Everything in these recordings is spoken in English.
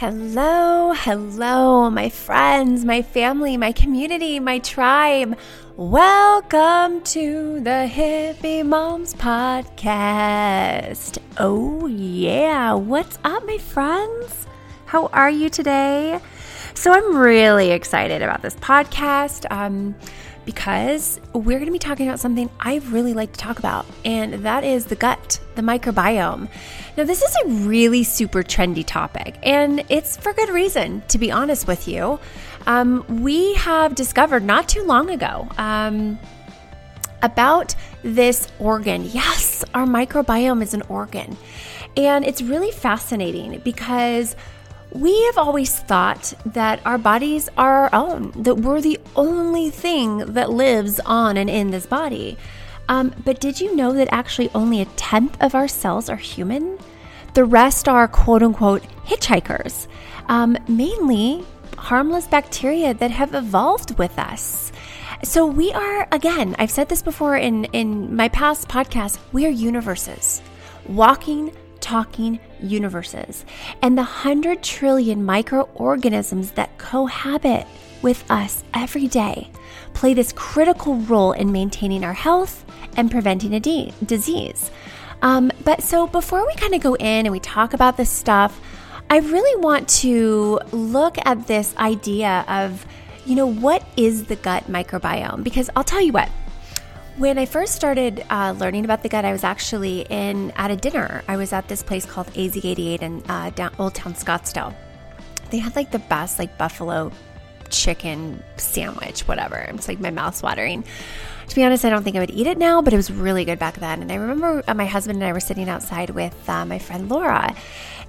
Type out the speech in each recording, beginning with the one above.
Hello, hello, my friends, my family, my community, my tribe. Welcome to the Hippie Moms Podcast. Oh, yeah. What's up, my friends? How are you today? So, I'm really excited about this podcast. Um, because we're going to be talking about something I really like to talk about, and that is the gut, the microbiome. Now, this is a really super trendy topic, and it's for good reason, to be honest with you. Um, we have discovered not too long ago um, about this organ. Yes, our microbiome is an organ. And it's really fascinating because we have always thought that our bodies are our own, that we're the only thing that lives on and in this body. Um, but did you know that actually only a tenth of our cells are human? The rest are quote unquote hitchhikers, um, mainly harmless bacteria that have evolved with us. So we are, again, I've said this before in, in my past podcasts, we are universes, walking talking universes and the 100 trillion microorganisms that cohabit with us every day play this critical role in maintaining our health and preventing a de- disease. Um, but so before we kind of go in and we talk about this stuff, I really want to look at this idea of, you know, what is the gut microbiome? Because I'll tell you what, when I first started uh, learning about the gut, I was actually in at a dinner. I was at this place called AZ88 in uh, down, Old Town Scottsdale. They had like the best like buffalo chicken sandwich, whatever. It's like my mouth's watering. To be honest, I don't think I would eat it now, but it was really good back then. And I remember uh, my husband and I were sitting outside with uh, my friend Laura,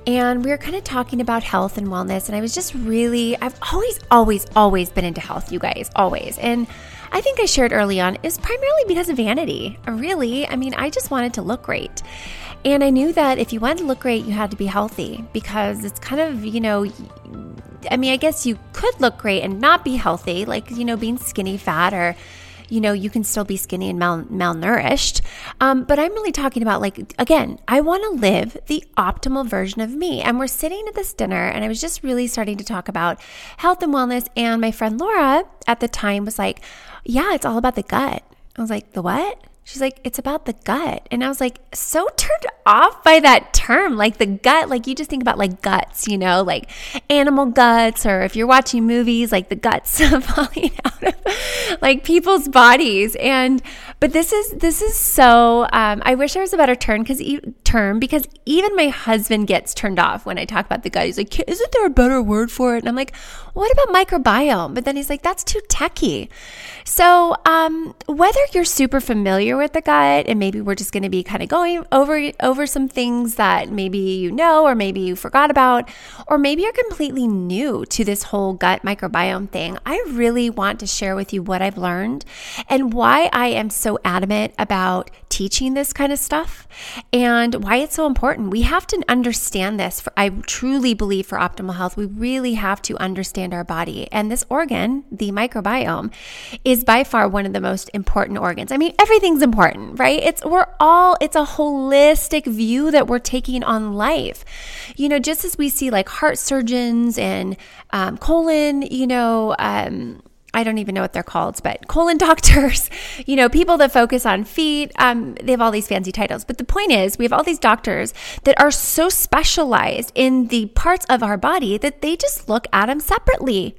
and we were kind of talking about health and wellness. And I was just really, I've always, always, always been into health, you guys, always. And I think I shared early on is primarily because of vanity. Really, I mean, I just wanted to look great. And I knew that if you wanted to look great, you had to be healthy because it's kind of, you know, I mean, I guess you could look great and not be healthy, like, you know, being skinny, fat, or you know, you can still be skinny and mal- malnourished. Um, but I'm really talking about, like, again, I want to live the optimal version of me. And we're sitting at this dinner, and I was just really starting to talk about health and wellness. And my friend Laura at the time was like, Yeah, it's all about the gut. I was like, The what? She's like, it's about the gut. And I was like, so turned off by that term, like the gut. Like you just think about like guts, you know, like animal guts, or if you're watching movies, like the guts falling out of like people's bodies. And but this is this is so. Um, I wish there was a better term because term because even my husband gets turned off when I talk about the gut. He's like, isn't there a better word for it? And I'm like, what about microbiome? But then he's like, that's too techy. So um, whether you're super familiar with the gut and maybe we're just going to be kind of going over over some things that maybe you know or maybe you forgot about or maybe you're completely new to this whole gut microbiome thing. I really want to share with you what I've learned and why I am so adamant about teaching this kind of stuff and why it's so important. We have to understand this. For, I truly believe for optimal health, we really have to understand our body. And this organ, the microbiome, is by far one of the most important organs. I mean, everything's important, right? It's we're all it's a holistic view that we're taking on life. You know, just as we see like heart surgeons and um, colon, you know, um, I don't even know what they're called, but colon doctors, you know, people that focus on feet, um, they have all these fancy titles. But the point is, we have all these doctors that are so specialized in the parts of our body that they just look at them separately.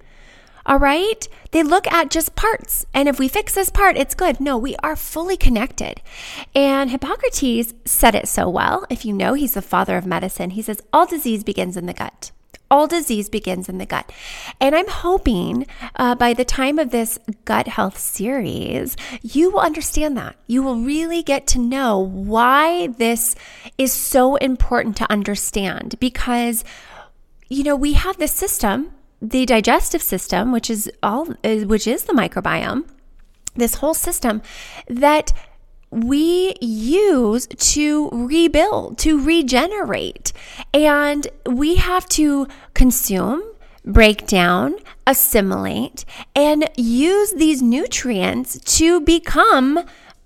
All right? They look at just parts. And if we fix this part, it's good. No, we are fully connected. And Hippocrates said it so well. If you know, he's the father of medicine. He says, All disease begins in the gut. All disease begins in the gut. And I'm hoping uh, by the time of this gut health series, you will understand that. You will really get to know why this is so important to understand because, you know, we have this system the digestive system, which is all, which is the microbiome, this whole system that we use to rebuild, to regenerate. And we have to consume, break down, assimilate, and use these nutrients to become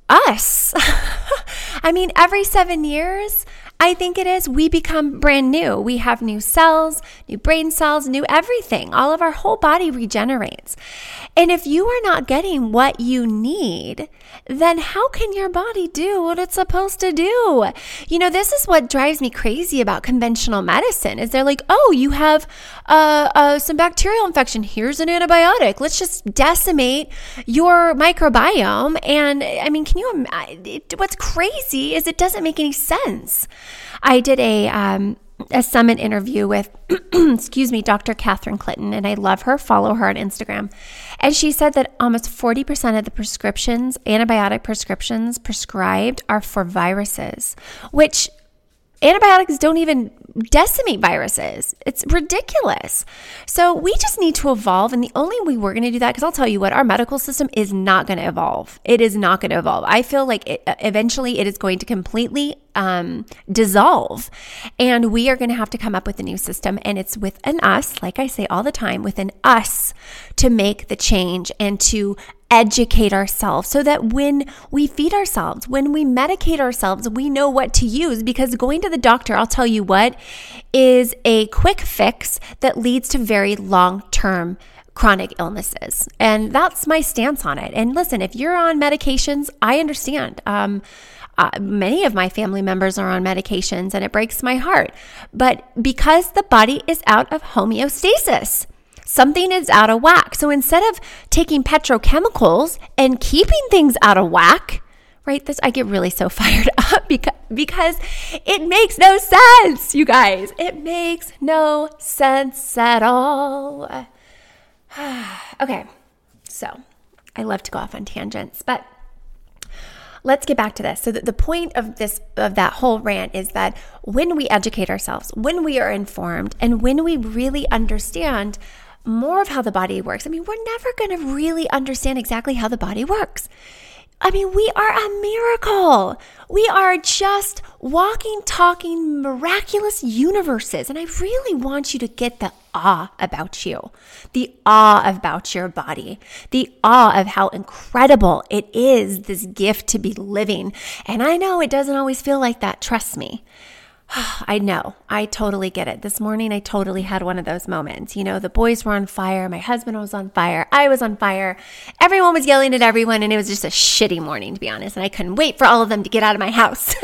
us. I mean, every seven years, I think it is. We become brand new. We have new cells, new brain cells, new everything. All of our whole body regenerates. And if you are not getting what you need, then how can your body do what it's supposed to do? You know, this is what drives me crazy about conventional medicine is they're like, oh, you have uh, uh, some bacterial infection. Here's an antibiotic. Let's just decimate your microbiome. And I mean, can you, what's crazy is it doesn't make any sense. I did a, um, a summit interview with, excuse me, Dr. Catherine Clinton, and I love her. Follow her on Instagram. And she said that almost 40% of the prescriptions, antibiotic prescriptions prescribed, are for viruses, which antibiotics don't even decimate viruses. It's ridiculous. So we just need to evolve. And the only way we're going to do that, because I'll tell you what, our medical system is not going to evolve. It is not going to evolve. I feel like it, eventually it is going to completely um, dissolve. And we are going to have to come up with a new system. And it's within us, like I say all the time, within us to make the change and to educate ourselves so that when we feed ourselves, when we medicate ourselves, we know what to use. Because going to the doctor, I'll tell you what, is a quick fix that leads to very long term chronic illnesses. And that's my stance on it. And listen, if you're on medications, I understand. Um, uh, many of my family members are on medications and it breaks my heart. But because the body is out of homeostasis, something is out of whack. So instead of taking petrochemicals and keeping things out of whack, right? This I get really so fired up because because it makes no sense, you guys. It makes no sense at all. okay. So, I love to go off on tangents, but let's get back to this. So the, point of this of that whole rant is that when we educate ourselves, when we are informed, and when we really understand more of how the body works. I mean, we're never going to really understand exactly how the body works. I mean, we are a miracle. We are just walking, talking, miraculous universes. And I really want you to get the awe about you, the awe about your body, the awe of how incredible it is, this gift to be living. And I know it doesn't always feel like that. Trust me. I know. I totally get it. This morning, I totally had one of those moments. You know, the boys were on fire. My husband was on fire. I was on fire. Everyone was yelling at everyone. And it was just a shitty morning, to be honest. And I couldn't wait for all of them to get out of my house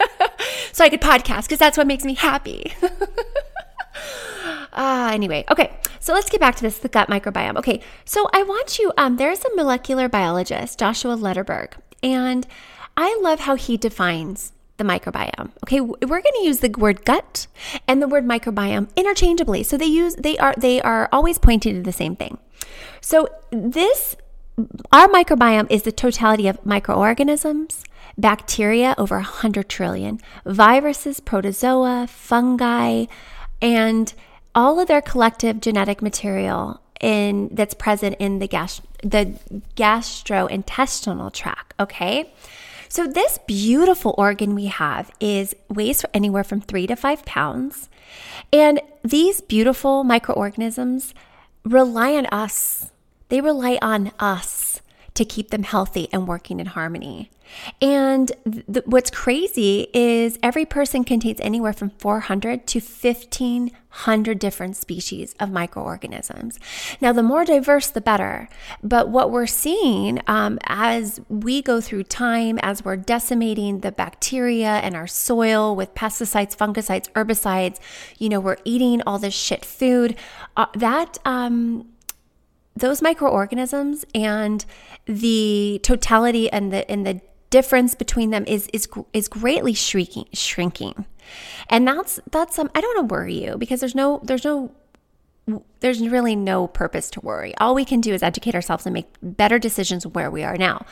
so I could podcast because that's what makes me happy. Ah, uh, anyway, okay. So let's get back to this the gut microbiome. Okay, so I want you. Um, there's a molecular biologist, Joshua Lederberg, and I love how he defines the microbiome. Okay, we're going to use the word gut and the word microbiome interchangeably. So they use they are they are always pointing to the same thing. So this our microbiome is the totality of microorganisms, bacteria over 100 trillion, viruses, protozoa, fungi, and all of their collective genetic material in that's present in the gas the gastrointestinal tract, okay? So, this beautiful organ we have is weighs anywhere from three to five pounds. And these beautiful microorganisms rely on us. They rely on us to keep them healthy and working in harmony. And th- what's crazy is every person contains anywhere from 400 to 1500 different species of microorganisms. Now, the more diverse, the better. But what we're seeing um, as we go through time, as we're decimating the bacteria in our soil with pesticides, fungicides, herbicides, you know, we're eating all this shit food, uh, that, um, those microorganisms and the totality and the and the difference between them is is is greatly shrinking shrinking. And that's that's um, i don't want to worry you because there's no there's no there's really no purpose to worry. All we can do is educate ourselves and make better decisions where we are now.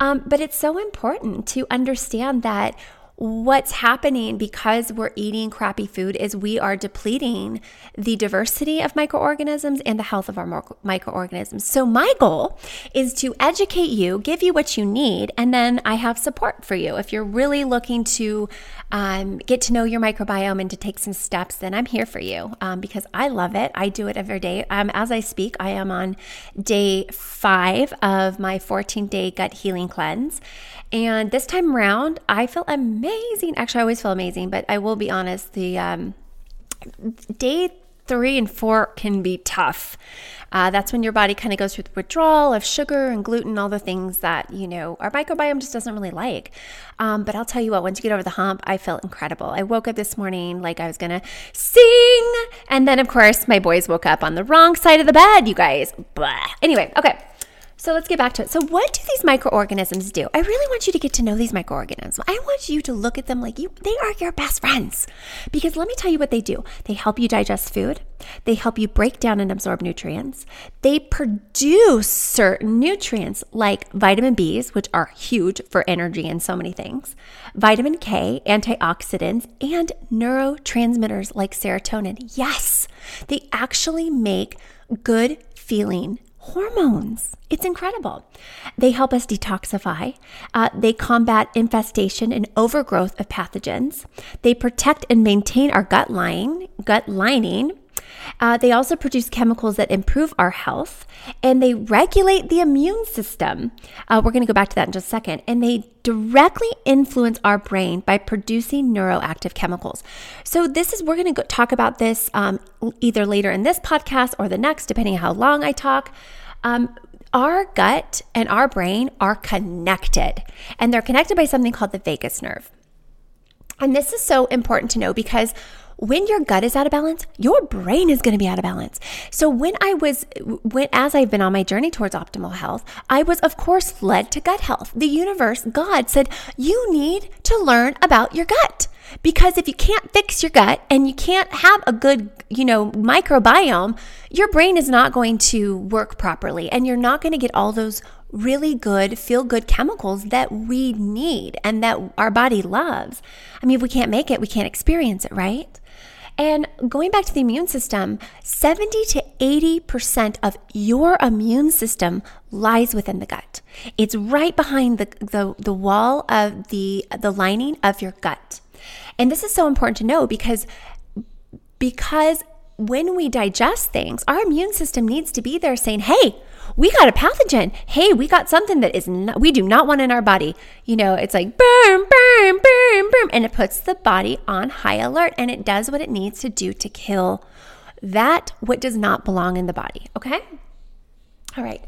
Um, but it's so important to understand that what's happening because we're eating crappy food is we are depleting the diversity of microorganisms and the health of our microorganisms. So, my goal is to educate you, give you what you need, and then I have support for you. If you're really looking to um, get to know your microbiome and to take some steps, then I'm here for you um, because I love it. I do it every day. Um, as I speak, I am on day five of my 14 day gut healing cleanse. And this time around, I feel amazing amazing. Actually, I always feel amazing, but I will be honest, the um, day three and four can be tough. Uh, that's when your body kind of goes through the withdrawal of sugar and gluten, all the things that, you know, our microbiome just doesn't really like. Um, but I'll tell you what, once you get over the hump, I felt incredible. I woke up this morning like I was going to sing. And then, of course, my boys woke up on the wrong side of the bed, you guys. Blah. Anyway, okay. So let's get back to it. So, what do these microorganisms do? I really want you to get to know these microorganisms. I want you to look at them like you they are your best friends. Because let me tell you what they do. They help you digest food. They help you break down and absorb nutrients. They produce certain nutrients like vitamin B's, which are huge for energy and so many things, vitamin K, antioxidants, and neurotransmitters like serotonin. Yes, they actually make good feeling hormones. It's incredible. They help us detoxify. Uh, they combat infestation and overgrowth of pathogens. They protect and maintain our gut lining. Gut lining. Uh, they also produce chemicals that improve our health and they regulate the immune system. Uh, we're going to go back to that in just a second. And they directly influence our brain by producing neuroactive chemicals. So, this is, we're going to talk about this um, either later in this podcast or the next, depending how long I talk. Um, our gut and our brain are connected, and they're connected by something called the vagus nerve. And this is so important to know because when your gut is out of balance, your brain is going to be out of balance. So when I was when as I've been on my journey towards optimal health, I was of course led to gut health. The universe, God said, "You need to learn about your gut." Because if you can't fix your gut and you can't have a good, you know, microbiome, your brain is not going to work properly and you're not going to get all those really good, feel good chemicals that we need and that our body loves. I mean, if we can't make it, we can't experience it, right? And going back to the immune system, 70 to 80% of your immune system lies within the gut. It's right behind the, the, the wall of the, the lining of your gut. And this is so important to know because because when we digest things, our immune system needs to be there saying, hey, we got a pathogen. Hey, we got something that is not, we do not want in our body. You know, it's like boom, boom, boom, boom, and it puts the body on high alert and it does what it needs to do to kill that what does not belong in the body. Okay. All right.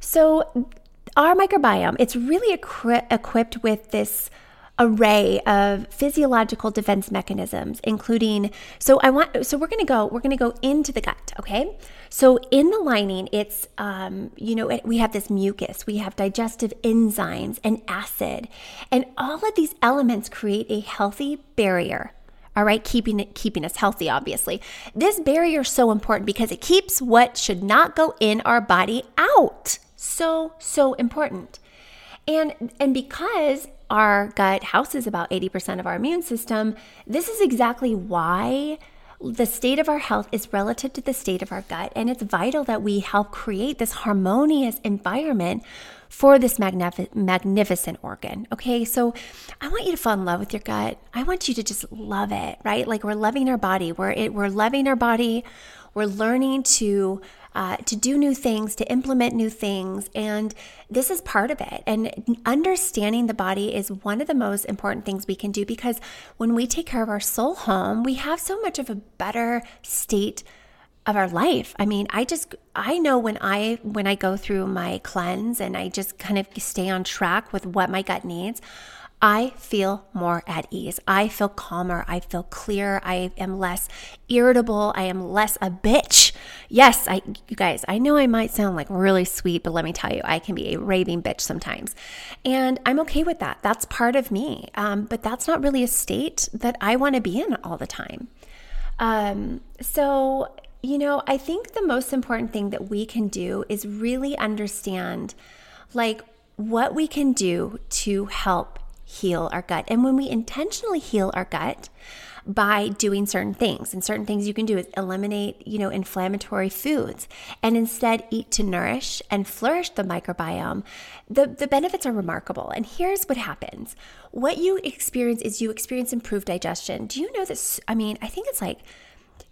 So our microbiome, it's really equi- equipped with this array of physiological defense mechanisms including so i want so we're going to go we're going to go into the gut okay? So in the lining it's um, you know we have this mucus we have digestive enzymes and acid and all of these elements create a healthy barrier all right? Keeping it keeping us healthy obviously. This barrier is so important because it keeps what should not go in our body out. So so important. And and because our gut houses about 80% of our immune system, this is exactly why the state of our health is relative to the state of our gut. And it's vital that we help create this harmonious environment for this magnific- magnificent organ. Okay, so I want you to fall in love with your gut. I want you to just love it, right? Like we're loving our body. We're it, we're loving our body. We're learning to uh, to do new things, to implement new things. And this is part of it. And understanding the body is one of the most important things we can do because when we take care of our soul home, we have so much of a better state of our life. I mean, I just I know when I when I go through my cleanse and I just kind of stay on track with what my gut needs, I feel more at ease. I feel calmer. I feel clear. I am less irritable. I am less a bitch. Yes, I you guys, I know I might sound like really sweet, but let me tell you, I can be a raving bitch sometimes. And I'm okay with that. That's part of me. Um, but that's not really a state that I want to be in all the time. Um, so, you know, I think the most important thing that we can do is really understand like what we can do to help heal our gut. And when we intentionally heal our gut by doing certain things, and certain things you can do is eliminate, you know, inflammatory foods and instead eat to nourish and flourish the microbiome, the, the benefits are remarkable. And here's what happens. What you experience is you experience improved digestion. Do you know this? I mean, I think it's like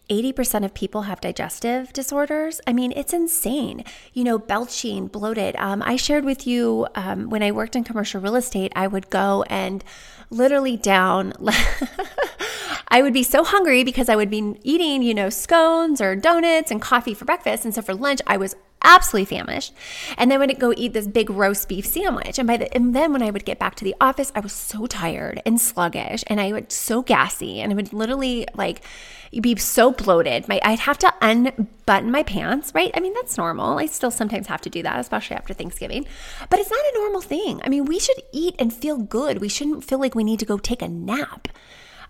80% of people have digestive disorders. I mean, it's insane. You know, belching, bloated. Um, I shared with you um, when I worked in commercial real estate, I would go and literally down. I would be so hungry because I would be eating, you know, scones or donuts and coffee for breakfast. And so for lunch, I was absolutely famished. And then I would go eat this big roast beef sandwich. And by the and then when I would get back to the office, I was so tired and sluggish and I would so gassy and I would literally like be so bloated. My I'd have to unbutton my pants, right? I mean, that's normal. I still sometimes have to do that, especially after Thanksgiving. But it's not a normal thing. I mean, we should eat and feel good. We shouldn't feel like we need to go take a nap.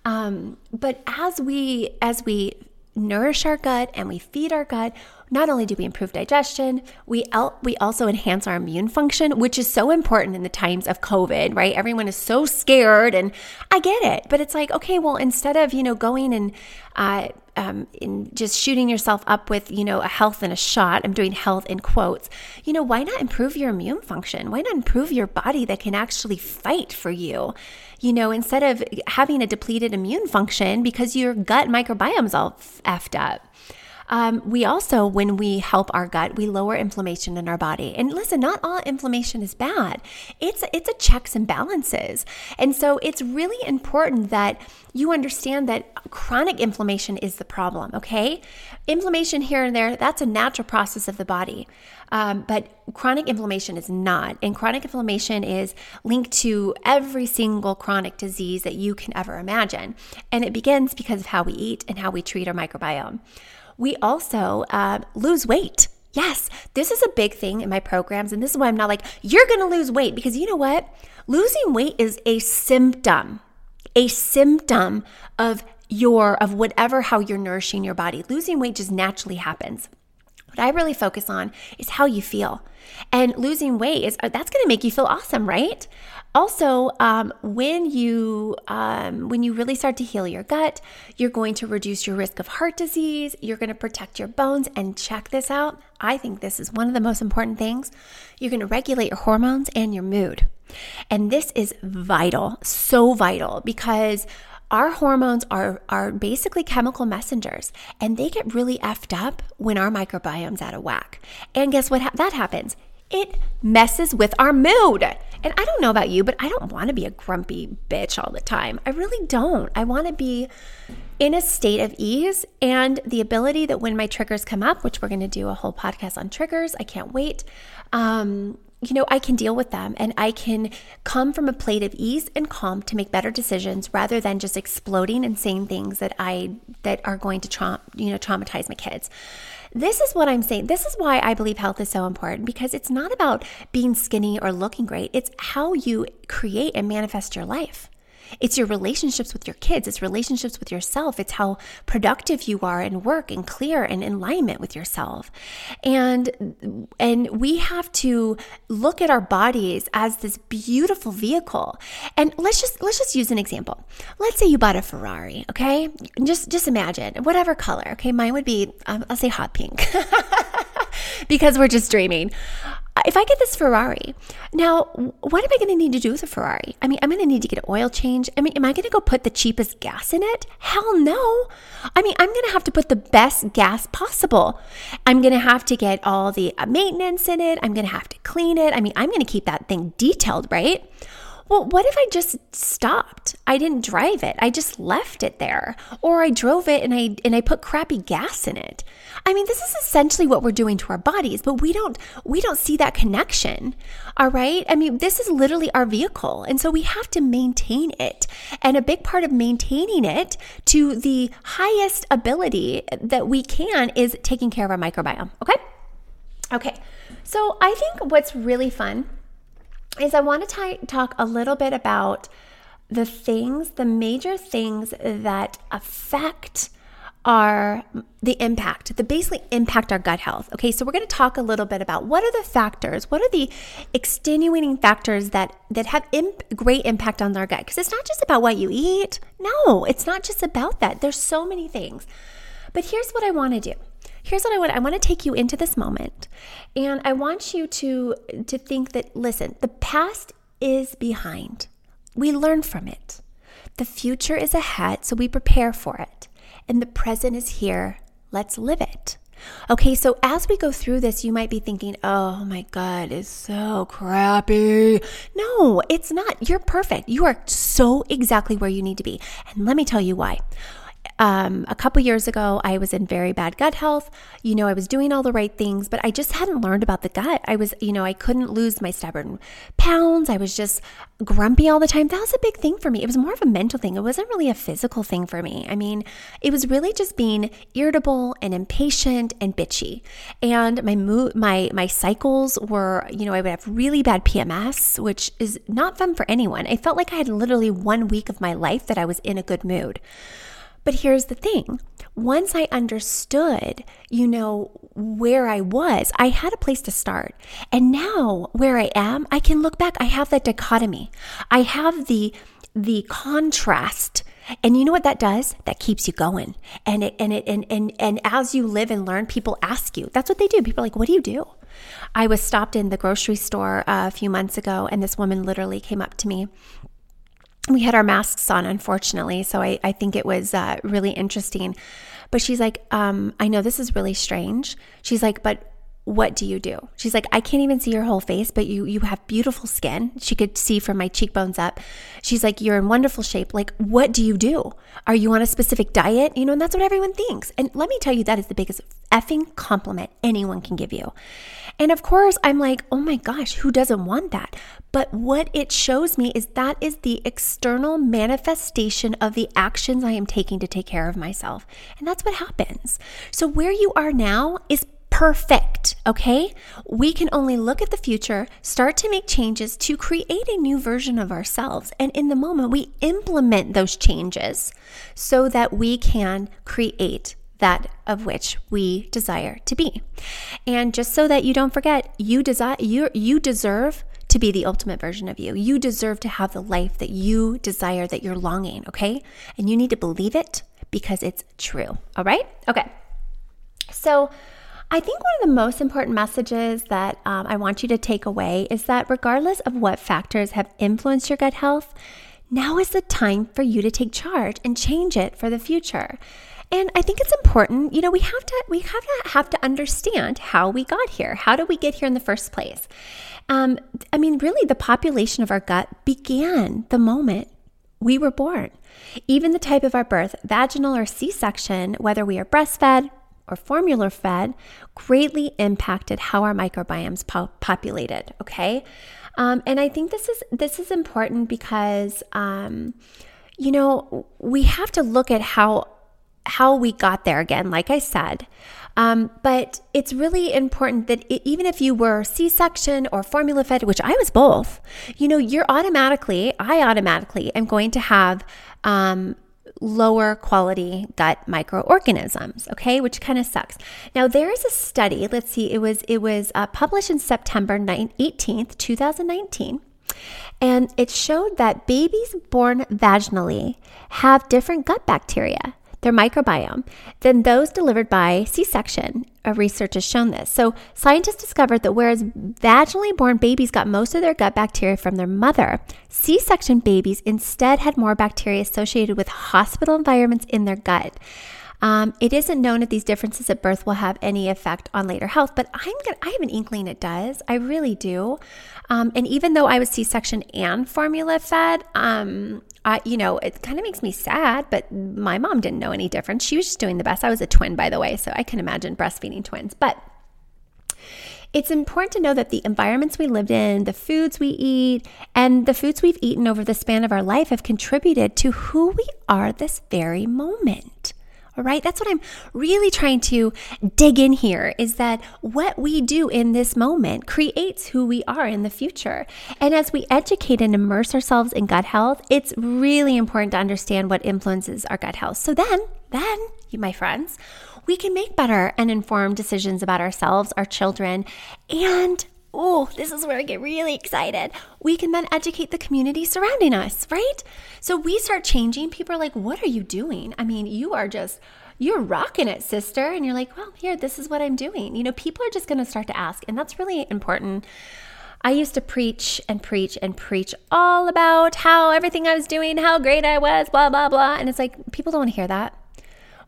Um, but as we as we nourish our gut and we feed our gut, not only do we improve digestion, we el- we also enhance our immune function, which is so important in the times of COVID, right? Everyone is so scared, and I get it, but it's like, okay, well, instead of you know going and uh, um, in just shooting yourself up with you know a health and a shot, I'm doing health in quotes. You know, why not improve your immune function? Why not improve your body that can actually fight for you? You know, instead of having a depleted immune function because your gut microbiome's all effed up. Um, we also, when we help our gut, we lower inflammation in our body. And listen, not all inflammation is bad. It's it's a checks and balances. And so it's really important that you understand that chronic inflammation is the problem. Okay, inflammation here and there that's a natural process of the body. Um, but chronic inflammation is not. And chronic inflammation is linked to every single chronic disease that you can ever imagine. And it begins because of how we eat and how we treat our microbiome we also uh, lose weight. Yes, this is a big thing in my programs. And this is why I'm not like, you're going to lose weight because you know what? Losing weight is a symptom, a symptom of your, of whatever, how you're nourishing your body. Losing weight just naturally happens. What I really focus on is how you feel. And losing weight is that's going to make you feel awesome, right? Also, um, when you um, when you really start to heal your gut, you're going to reduce your risk of heart disease. You're going to protect your bones. And check this out. I think this is one of the most important things. You're going to regulate your hormones and your mood. And this is vital, so vital, because our hormones are, are basically chemical messengers and they get really effed up when our microbiome's out of whack. And guess what? Ha- that happens it messes with our mood. And I don't know about you, but I don't want to be a grumpy bitch all the time. I really don't. I want to be in a state of ease and the ability that when my triggers come up, which we're going to do a whole podcast on triggers, I can't wait. Um, you know, I can deal with them and I can come from a plate of ease and calm to make better decisions rather than just exploding and saying things that I that are going to you know traumatize my kids. This is what I'm saying. This is why I believe health is so important because it's not about being skinny or looking great. It's how you create and manifest your life. It's your relationships with your kids, it's relationships with yourself, it's how productive you are in work and clear and in alignment with yourself. And and we have to look at our bodies as this beautiful vehicle. And let's just let's just use an example. Let's say you bought a Ferrari, okay? Just just imagine whatever color, okay? Mine would be um, I'll say hot pink. because we're just dreaming if I get this Ferrari, now what am I going to need to do with a Ferrari? I mean, I'm going to need to get an oil change. I mean, am I going to go put the cheapest gas in it? Hell no. I mean, I'm going to have to put the best gas possible. I'm going to have to get all the uh, maintenance in it. I'm going to have to clean it. I mean, I'm going to keep that thing detailed, right? Well, what if I just stopped? I didn't drive it. I just left it there. Or I drove it and I and I put crappy gas in it. I mean, this is essentially what we're doing to our bodies, but we don't we don't see that connection. All right? I mean, this is literally our vehicle, and so we have to maintain it. And a big part of maintaining it to the highest ability that we can is taking care of our microbiome, okay? Okay. So, I think what's really fun is I want to t- talk a little bit about the things, the major things that affect our the impact, that basically impact our gut health. Okay, so we're going to talk a little bit about what are the factors, what are the extenuating factors that that have imp- great impact on our gut because it's not just about what you eat. No, it's not just about that. There's so many things. But here's what I want to do here's what I want I want to take you into this moment and I want you to to think that listen, the past is behind. We learn from it. The future is ahead, so we prepare for it. and the present is here. Let's live it. Okay, so as we go through this, you might be thinking, oh my God, it's so crappy. No, it's not. You're perfect. You are so exactly where you need to be. And let me tell you why um, a couple years ago, I was in very bad gut health. You know, I was doing all the right things, but I just hadn't learned about the gut. I was, you know, I couldn't lose my stubborn pounds. I was just grumpy all the time. That was a big thing for me. It was more of a mental thing. It wasn't really a physical thing for me. I mean, it was really just being irritable and impatient and bitchy. And my mood, my my cycles were, you know, I would have really bad PMS, which is not fun for anyone. I felt like I had literally one week of my life that I was in a good mood. But here's the thing once I understood, you know, where I was, I had a place to start. And now where I am, I can look back. I have that dichotomy. I have the the contrast and you know what that does? That keeps you going. And it and it and and and as you live and learn, people ask you. That's what they do. People are like, "What do you do?" I was stopped in the grocery store a few months ago, and this woman literally came up to me we had our masks on, unfortunately. So I, I think it was uh, really interesting. But she's like, um, I know this is really strange. She's like, but what do you do? She's like, I can't even see your whole face, but you you have beautiful skin. She could see from my cheekbones up. She's like, you're in wonderful shape. Like, what do you do? Are you on a specific diet? You know, and that's what everyone thinks. And let me tell you, that is the biggest effing compliment anyone can give you. And of course, I'm like, oh my gosh, who doesn't want that? But what it shows me is that is the external manifestation of the actions I am taking to take care of myself. And that's what happens. So, where you are now is perfect, okay? We can only look at the future, start to make changes to create a new version of ourselves. And in the moment, we implement those changes so that we can create that of which we desire to be. And just so that you don't forget, you desire you you deserve to be the ultimate version of you. You deserve to have the life that you desire that you're longing, okay? And you need to believe it because it's true. All right? Okay. So, I think one of the most important messages that um, I want you to take away is that regardless of what factors have influenced your gut health, now is the time for you to take charge and change it for the future. And I think it's important, you know, we have to we have to have to understand how we got here. How did we get here in the first place? Um, I mean, really, the population of our gut began the moment we were born. Even the type of our birth, vaginal or C section, whether we are breastfed, or formula fed greatly impacted how our microbiomes po- populated. Okay, um, and I think this is this is important because um, you know we have to look at how how we got there again. Like I said. Um, but it's really important that it, even if you were C section or formula fed, which I was both, you know, you're automatically, I automatically am going to have um, lower quality gut microorganisms okay which kind of sucks now there is a study let's see it was it was uh, published in september 9, 18th 2019 and it showed that babies born vaginally have different gut bacteria their microbiome than those delivered by C section. A research has shown this. So, scientists discovered that whereas vaginally born babies got most of their gut bacteria from their mother, C section babies instead had more bacteria associated with hospital environments in their gut. Um, it isn't known if these differences at birth will have any effect on later health, but I'm gonna, I have an inkling it does. I really do. Um, and even though I was C-section and formula fed, um, I, you know, it kind of makes me sad, but my mom didn't know any difference. She was just doing the best. I was a twin, by the way, so I can imagine breastfeeding twins. But it's important to know that the environments we lived in, the foods we eat, and the foods we've eaten over the span of our life have contributed to who we are this very moment. All right, that's what I'm really trying to dig in here is that what we do in this moment creates who we are in the future. And as we educate and immerse ourselves in gut health, it's really important to understand what influences our gut health. So then, then, you, my friends, we can make better and informed decisions about ourselves, our children, and oh, this is where I get really excited. We can then educate the community surrounding us, right? So we start changing. People are like, what are you doing? I mean, you are just, you're rocking it, sister. And you're like, well, here, this is what I'm doing. You know, people are just going to start to ask. And that's really important. I used to preach and preach and preach all about how everything I was doing, how great I was, blah, blah, blah. And it's like, people don't want to hear that.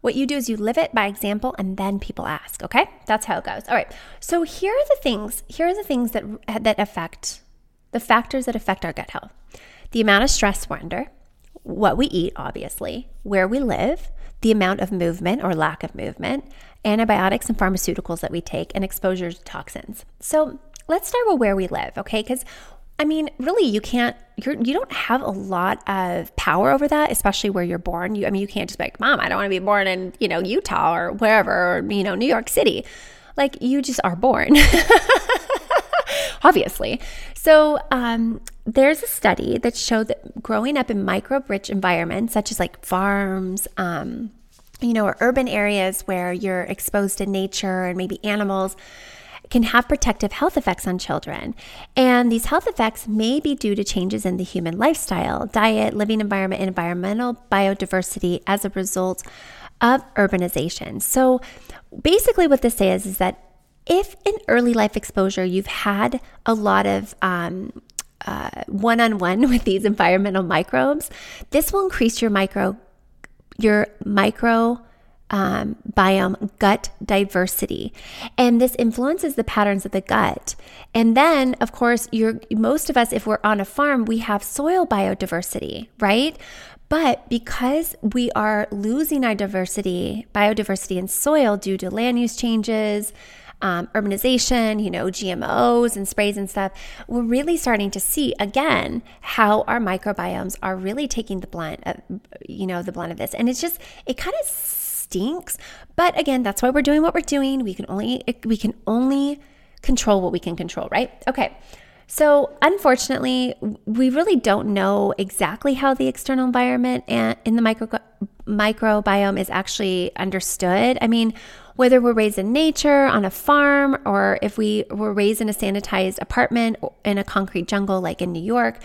What you do is you live it by example and then people ask, okay? That's how it goes. All right. So here are the things, here are the things that that affect the factors that affect our gut health. The amount of stress we're under, what we eat obviously, where we live, the amount of movement or lack of movement, antibiotics and pharmaceuticals that we take, and exposure to toxins. So let's start with where we live, okay? Because I mean, really, you can't. You're you don't have a lot of power over that, especially where you're born. You, I mean, you can't just be like, "Mom, I don't want to be born in you know Utah or wherever, or, you know New York City." Like you just are born, obviously. So um, there's a study that showed that growing up in microbe-rich environments, such as like farms, um, you know, or urban areas where you're exposed to nature and maybe animals can have protective health effects on children. And these health effects may be due to changes in the human lifestyle, diet, living environment, environmental biodiversity as a result of urbanization. So basically, what this says is that if in early life exposure you've had a lot of one on one with these environmental microbes, this will increase your micro your micro um, biome gut diversity. And this influences the patterns of the gut. And then of course you're most of us if we're on a farm we have soil biodiversity right? But because we are losing our diversity biodiversity in soil due to land use changes um, urbanization, you know, GMOs and sprays and stuff, we're really starting to see again how our microbiomes are really taking the blunt, of, you know, the blunt of this. And it's just, it kind of stinks. But again, that's why we're doing what we're doing. We can only we can only control what we can control, right? Okay. So, unfortunately, we really don't know exactly how the external environment and in the micro microbiome is actually understood. I mean, whether we're raised in nature, on a farm, or if we were raised in a sanitized apartment in a concrete jungle like in New York,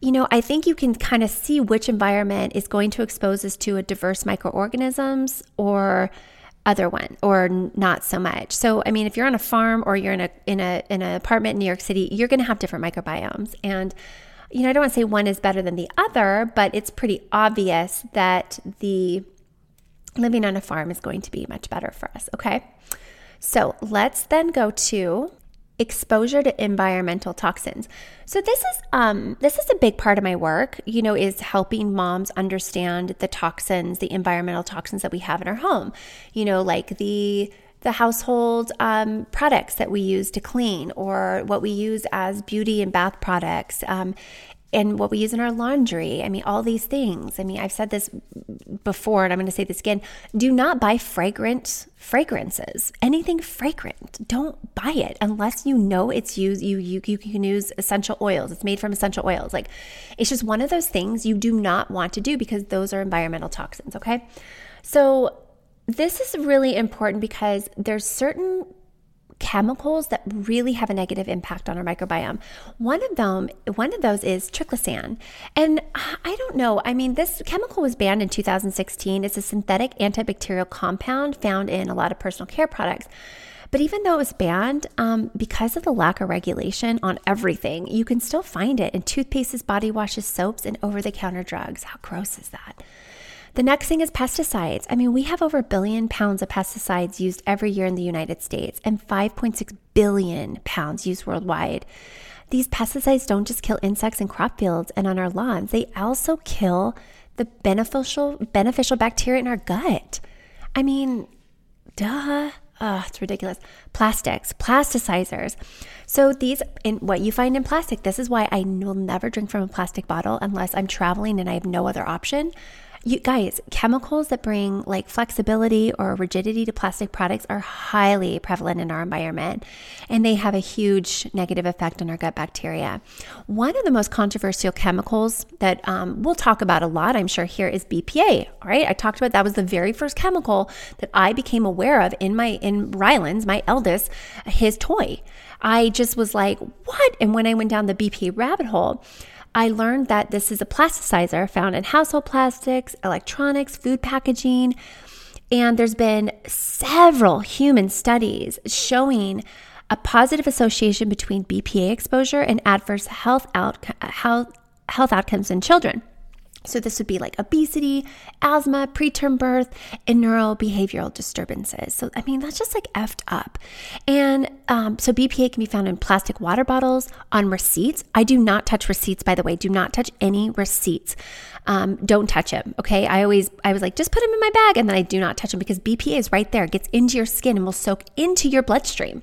you know, I think you can kind of see which environment is going to expose us to a diverse microorganisms or other one or not so much. So I mean if you're on a farm or you're in a in a in an apartment in New York City, you're going to have different microbiomes and you know, I don't want to say one is better than the other, but it's pretty obvious that the living on a farm is going to be much better for us, okay? So, let's then go to exposure to environmental toxins. So this is um this is a big part of my work, you know, is helping moms understand the toxins, the environmental toxins that we have in our home. You know, like the the household um, products that we use to clean or what we use as beauty and bath products. Um, and what we use in our laundry. I mean, all these things. I mean, I've said this before and I'm going to say this again. Do not buy fragrant fragrances. Anything fragrant. Don't buy it unless you know it's used you you you can use essential oils. It's made from essential oils. Like it's just one of those things you do not want to do because those are environmental toxins, okay? So this is really important because there's certain chemicals that really have a negative impact on our microbiome. One of them, one of those is triclosan. And I don't know, I mean, this chemical was banned in 2016. It's a synthetic antibacterial compound found in a lot of personal care products. But even though it was banned, um, because of the lack of regulation on everything, you can still find it in toothpastes, body washes, soaps, and over the counter drugs. How gross is that? The next thing is pesticides. I mean, we have over a billion pounds of pesticides used every year in the United States and 5.6 billion pounds used worldwide. These pesticides don't just kill insects in crop fields and on our lawns, they also kill the beneficial beneficial bacteria in our gut. I mean, duh. Oh, it's ridiculous. Plastics, plasticizers. So these in what you find in plastic, this is why I will never drink from a plastic bottle unless I'm traveling and I have no other option you guys, chemicals that bring like flexibility or rigidity to plastic products are highly prevalent in our environment and they have a huge negative effect on our gut bacteria. One of the most controversial chemicals that um, we'll talk about a lot, I'm sure, here is BPA. All right, I talked about that was the very first chemical that I became aware of in my in Ryland's, my eldest, his toy. I just was like, what? And when I went down the BPA rabbit hole, I learned that this is a plasticizer found in household plastics, electronics, food packaging. And there's been several human studies showing a positive association between BPA exposure and adverse health, health, health outcomes in children. So, this would be like obesity, asthma, preterm birth, and neurobehavioral disturbances. So, I mean, that's just like effed up. And um, so, BPA can be found in plastic water bottles, on receipts. I do not touch receipts, by the way. Do not touch any receipts. Um, don't touch them. Okay. I always, I was like, just put them in my bag. And then I do not touch them because BPA is right there, it gets into your skin and will soak into your bloodstream.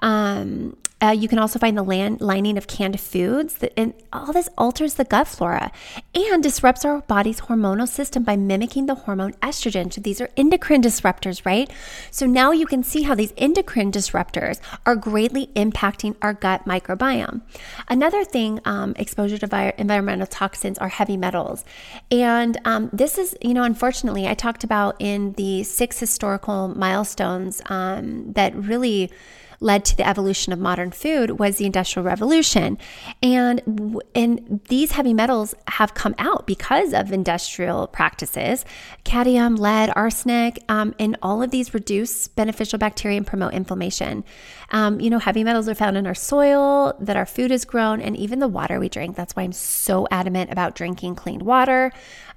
Um, uh, you can also find the land, lining of canned foods, that, and all this alters the gut flora and disrupts our body's hormonal system by mimicking the hormone estrogen. So these are endocrine disruptors, right? So now you can see how these endocrine disruptors are greatly impacting our gut microbiome. Another thing, um, exposure to vi- environmental toxins are heavy metals, and um, this is, you know, unfortunately, I talked about in the six historical milestones um, that really led to the evolution of modern food was the industrial revolution. And and these heavy metals have come out because of industrial practices. Cadmium lead arsenic um, and all of these reduce beneficial bacteria and promote inflammation. Um, you know heavy metals are found in our soil that our food is grown and even the water we drink. That's why i'm so adamant about drinking clean water.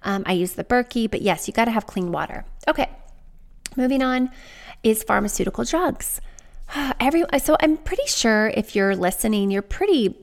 Um, i use the berkey but yes you got to have clean water. Okay moving on is pharmaceutical drugs every so I'm pretty sure if you're listening, you're pretty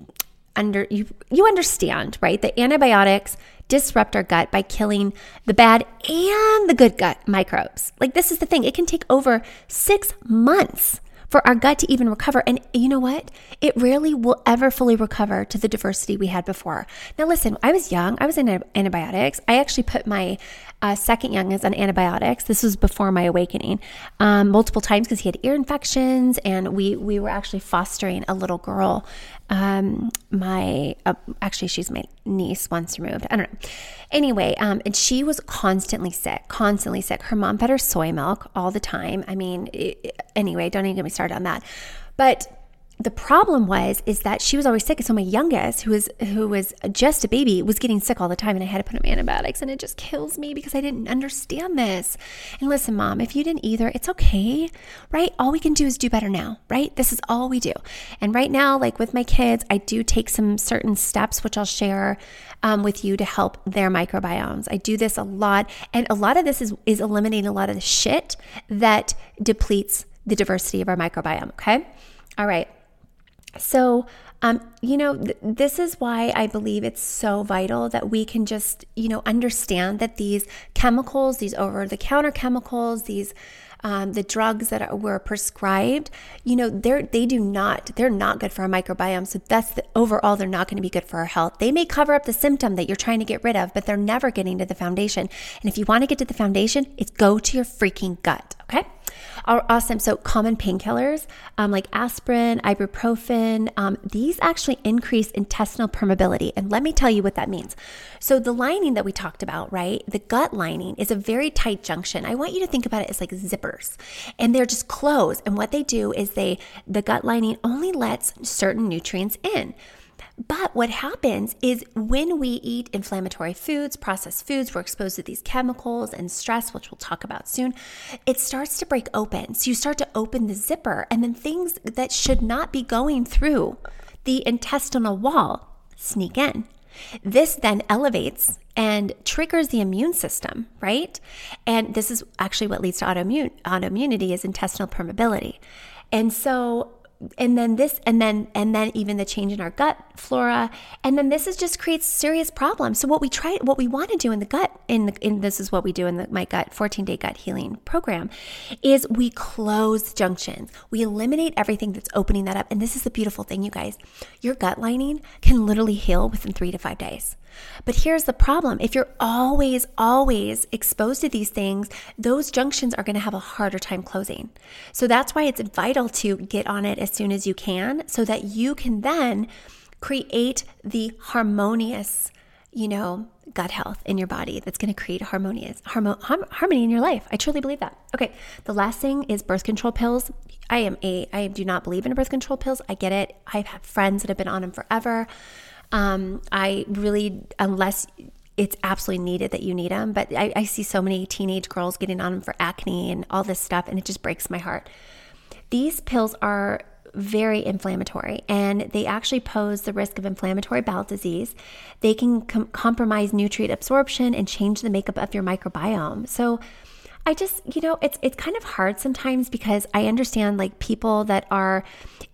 under you you understand, right? The antibiotics disrupt our gut by killing the bad and the good gut microbes. Like this is the thing, it can take over 6 months for our gut to even recover. And you know what? It rarely will ever fully recover to the diversity we had before. Now, listen, I was young, I was in antibiotics. I actually put my uh, second youngest on antibiotics. This was before my awakening, um, multiple times because he had ear infections, and we we were actually fostering a little girl um, my uh, actually she's my niece once removed. I don't know. Anyway, um, and she was constantly sick, constantly sick. Her mom fed her soy milk all the time. I mean, it, anyway, don't even get me started on that. But the problem was is that she was always sick and so my youngest who was who was just a baby was getting sick all the time and i had to put him antibiotics and it just kills me because i didn't understand this. And listen mom if you didn't either it's okay right? All we can do is do better now right? This is all we do. And right now like with my kids i do take some certain steps which i'll share um, with you to help their microbiomes. I do this a lot and a lot of this is is eliminating a lot of the shit that depletes the diversity of our microbiome okay? All right so, um, you know, th- this is why I believe it's so vital that we can just, you know, understand that these chemicals, these over the counter chemicals, these um, the drugs that are, were prescribed, you know, they're they do not they're not good for our microbiome. So that's the overall they're not going to be good for our health. They may cover up the symptom that you're trying to get rid of, but they're never getting to the foundation. And if you want to get to the foundation, it's go to your freaking gut. Okay. Awesome. So, common painkillers um, like aspirin, ibuprofen, um, these actually increase intestinal permeability. And let me tell you what that means. So, the lining that we talked about, right? The gut lining is a very tight junction. I want you to think about it as like zippers, and they're just closed. And what they do is they, the gut lining only lets certain nutrients in. But what happens is when we eat inflammatory foods, processed foods, we're exposed to these chemicals and stress, which we'll talk about soon. It starts to break open. So you start to open the zipper, and then things that should not be going through the intestinal wall sneak in. This then elevates and triggers the immune system, right? And this is actually what leads to autoimmune autoimmunity is intestinal permeability. And so and then this and then and then even the change in our gut flora. And then this is just creates serious problems. So what we try what we want to do in the gut in, the, in this is what we do in the my gut 14 day gut healing program is we close junctions. We eliminate everything that's opening that up. And this is the beautiful thing you guys. Your gut lining can literally heal within three to five days but here's the problem if you're always, always exposed to these things, those junctions are going to have a harder time closing. So that's why it's vital to get on it as soon as you can so that you can then create the harmonious, you know, gut health in your body that's going to create harmonious harmo- harmony in your life. I truly believe that. Okay, the last thing is birth control pills. I am a I do not believe in birth control pills. I get it. I've friends that have been on them forever. Um, I really, unless it's absolutely needed that you need them, but I, I see so many teenage girls getting on them for acne and all this stuff, and it just breaks my heart. These pills are very inflammatory and they actually pose the risk of inflammatory bowel disease. They can com- compromise nutrient absorption and change the makeup of your microbiome. So, I just, you know, it's it's kind of hard sometimes because I understand like people that are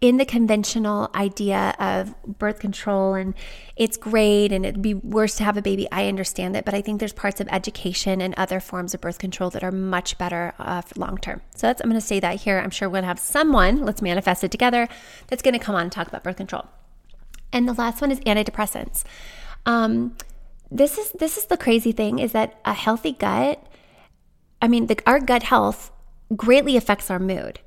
in the conventional idea of birth control and it's great and it'd be worse to have a baby. I understand it, but I think there's parts of education and other forms of birth control that are much better uh, long term. So that's I'm going to say that here. I'm sure we're going to have someone, let's manifest it together, that's going to come on and talk about birth control. And the last one is antidepressants. Um, this is this is the crazy thing is that a healthy gut I mean, the, our gut health greatly affects our mood.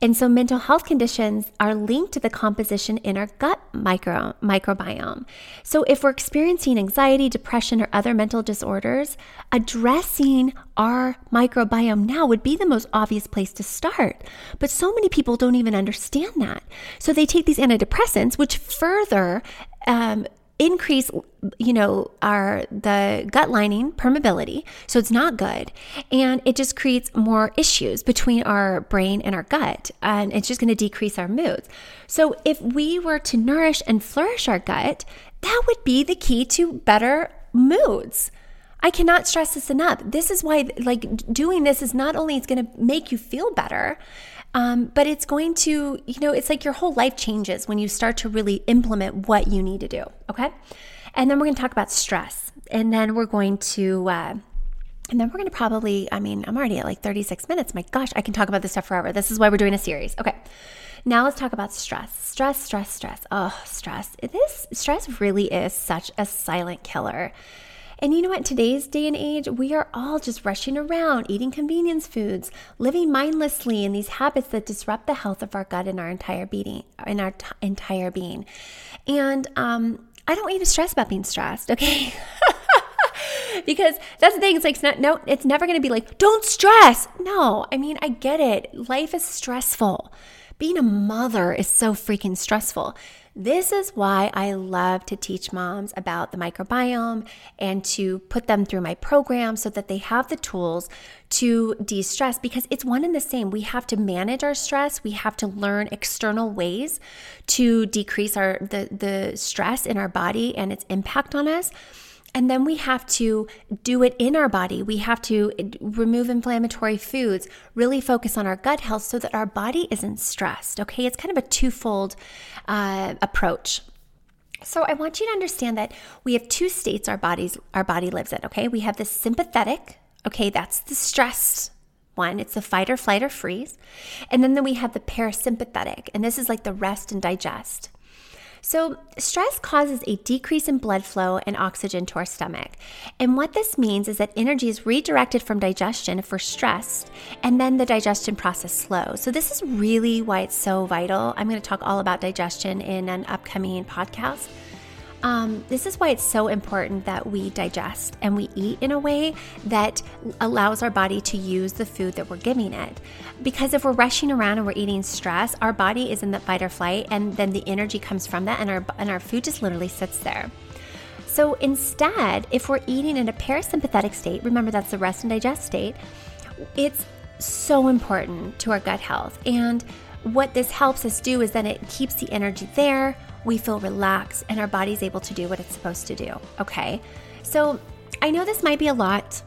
And so mental health conditions are linked to the composition in our gut micro, microbiome. So if we're experiencing anxiety, depression, or other mental disorders, addressing our microbiome now would be the most obvious place to start. But so many people don't even understand that. So they take these antidepressants, which further um, increase you know our the gut lining permeability. So it's not good. And it just creates more issues between our brain and our gut. And it's just going to decrease our moods. So if we were to nourish and flourish our gut that would be the key to better moods. I cannot stress this enough. This is why like doing this is not only it's going to make you feel better, um, but it's going to, you know, it's like your whole life changes when you start to really implement what you need to do. Okay. And then we're going to talk about stress. And then we're going to, uh, and then we're going to probably, I mean, I'm already at like 36 minutes. My gosh, I can talk about this stuff forever. This is why we're doing a series. Okay. Now let's talk about stress. Stress, stress, stress. Oh, stress. This stress really is such a silent killer. And you know what? Today's day and age, we are all just rushing around, eating convenience foods, living mindlessly in these habits that disrupt the health of our gut and our entire being, in our t- entire being. And um, I don't want you to stress about being stressed, okay? because that's the thing. It's like, it's not, no, it's never going to be like, don't stress. No, I mean, I get it. Life is stressful. Being a mother is so freaking stressful. This is why I love to teach moms about the microbiome and to put them through my program so that they have the tools to de stress because it's one and the same. We have to manage our stress, we have to learn external ways to decrease our the, the stress in our body and its impact on us. And then we have to do it in our body. We have to remove inflammatory foods, really focus on our gut health so that our body isn't stressed. Okay, it's kind of a twofold uh, approach. So I want you to understand that we have two states our bodies our body lives in. Okay, we have the sympathetic. Okay, that's the stressed one. It's the fight or flight or freeze, and then, then we have the parasympathetic, and this is like the rest and digest. So, stress causes a decrease in blood flow and oxygen to our stomach. And what this means is that energy is redirected from digestion if we're stressed, and then the digestion process slows. So, this is really why it's so vital. I'm going to talk all about digestion in an upcoming podcast. Um, this is why it's so important that we digest and we eat in a way that allows our body to use the food that we're giving it. Because if we're rushing around and we're eating stress, our body is in the fight or flight, and then the energy comes from that, and our and our food just literally sits there. So instead, if we're eating in a parasympathetic state, remember that's the rest and digest state, it's so important to our gut health. And what this helps us do is then it keeps the energy there we feel relaxed, and our body's able to do what it's supposed to do. Okay. So I know this might be a lot.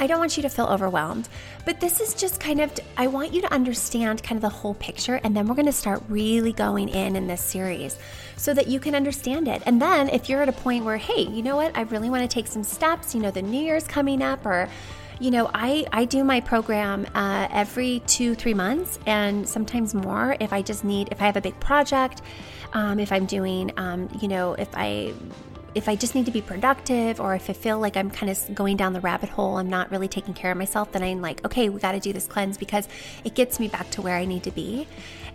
I don't want you to feel overwhelmed, but this is just kind of, I want you to understand kind of the whole picture, and then we're going to start really going in in this series so that you can understand it. And then if you're at a point where, hey, you know what, I really want to take some steps, you know, the new year's coming up, or you know, I, I do my program uh, every two, three months, and sometimes more if I just need, if I have a big project, um, if I'm doing, um, you know, if I if I just need to be productive or if I feel like I'm kind of going down the rabbit hole, I'm not really taking care of myself, then I'm like, okay, we got to do this cleanse because it gets me back to where I need to be.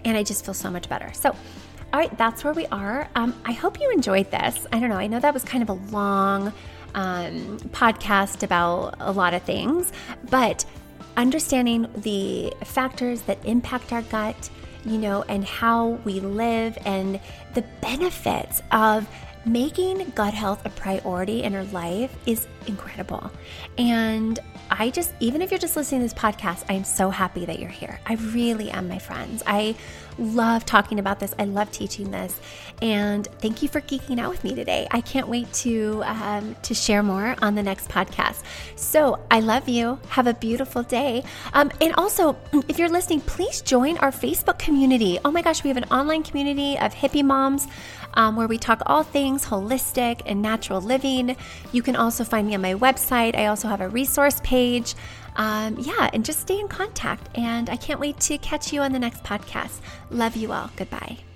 And I just feel so much better. So, all right, that's where we are. Um, I hope you enjoyed this. I don't know. I know that was kind of a long um, podcast about a lot of things, but understanding the factors that impact our gut, you know, and how we live and the benefits of making gut health a priority in her life is incredible. And I just, even if you're just listening to this podcast, I'm so happy that you're here. I really am, my friends. I love talking about this. I love teaching this. And thank you for geeking out with me today. I can't wait to um, to share more on the next podcast. So I love you. Have a beautiful day. Um, and also, if you're listening, please join our Facebook community. Oh my gosh, we have an online community of hippie moms um, where we talk all things holistic and natural living. You can also find me on my website. I also have a resource page. Um, yeah, and just stay in contact. And I can't wait to catch you on the next podcast. Love you all. Goodbye.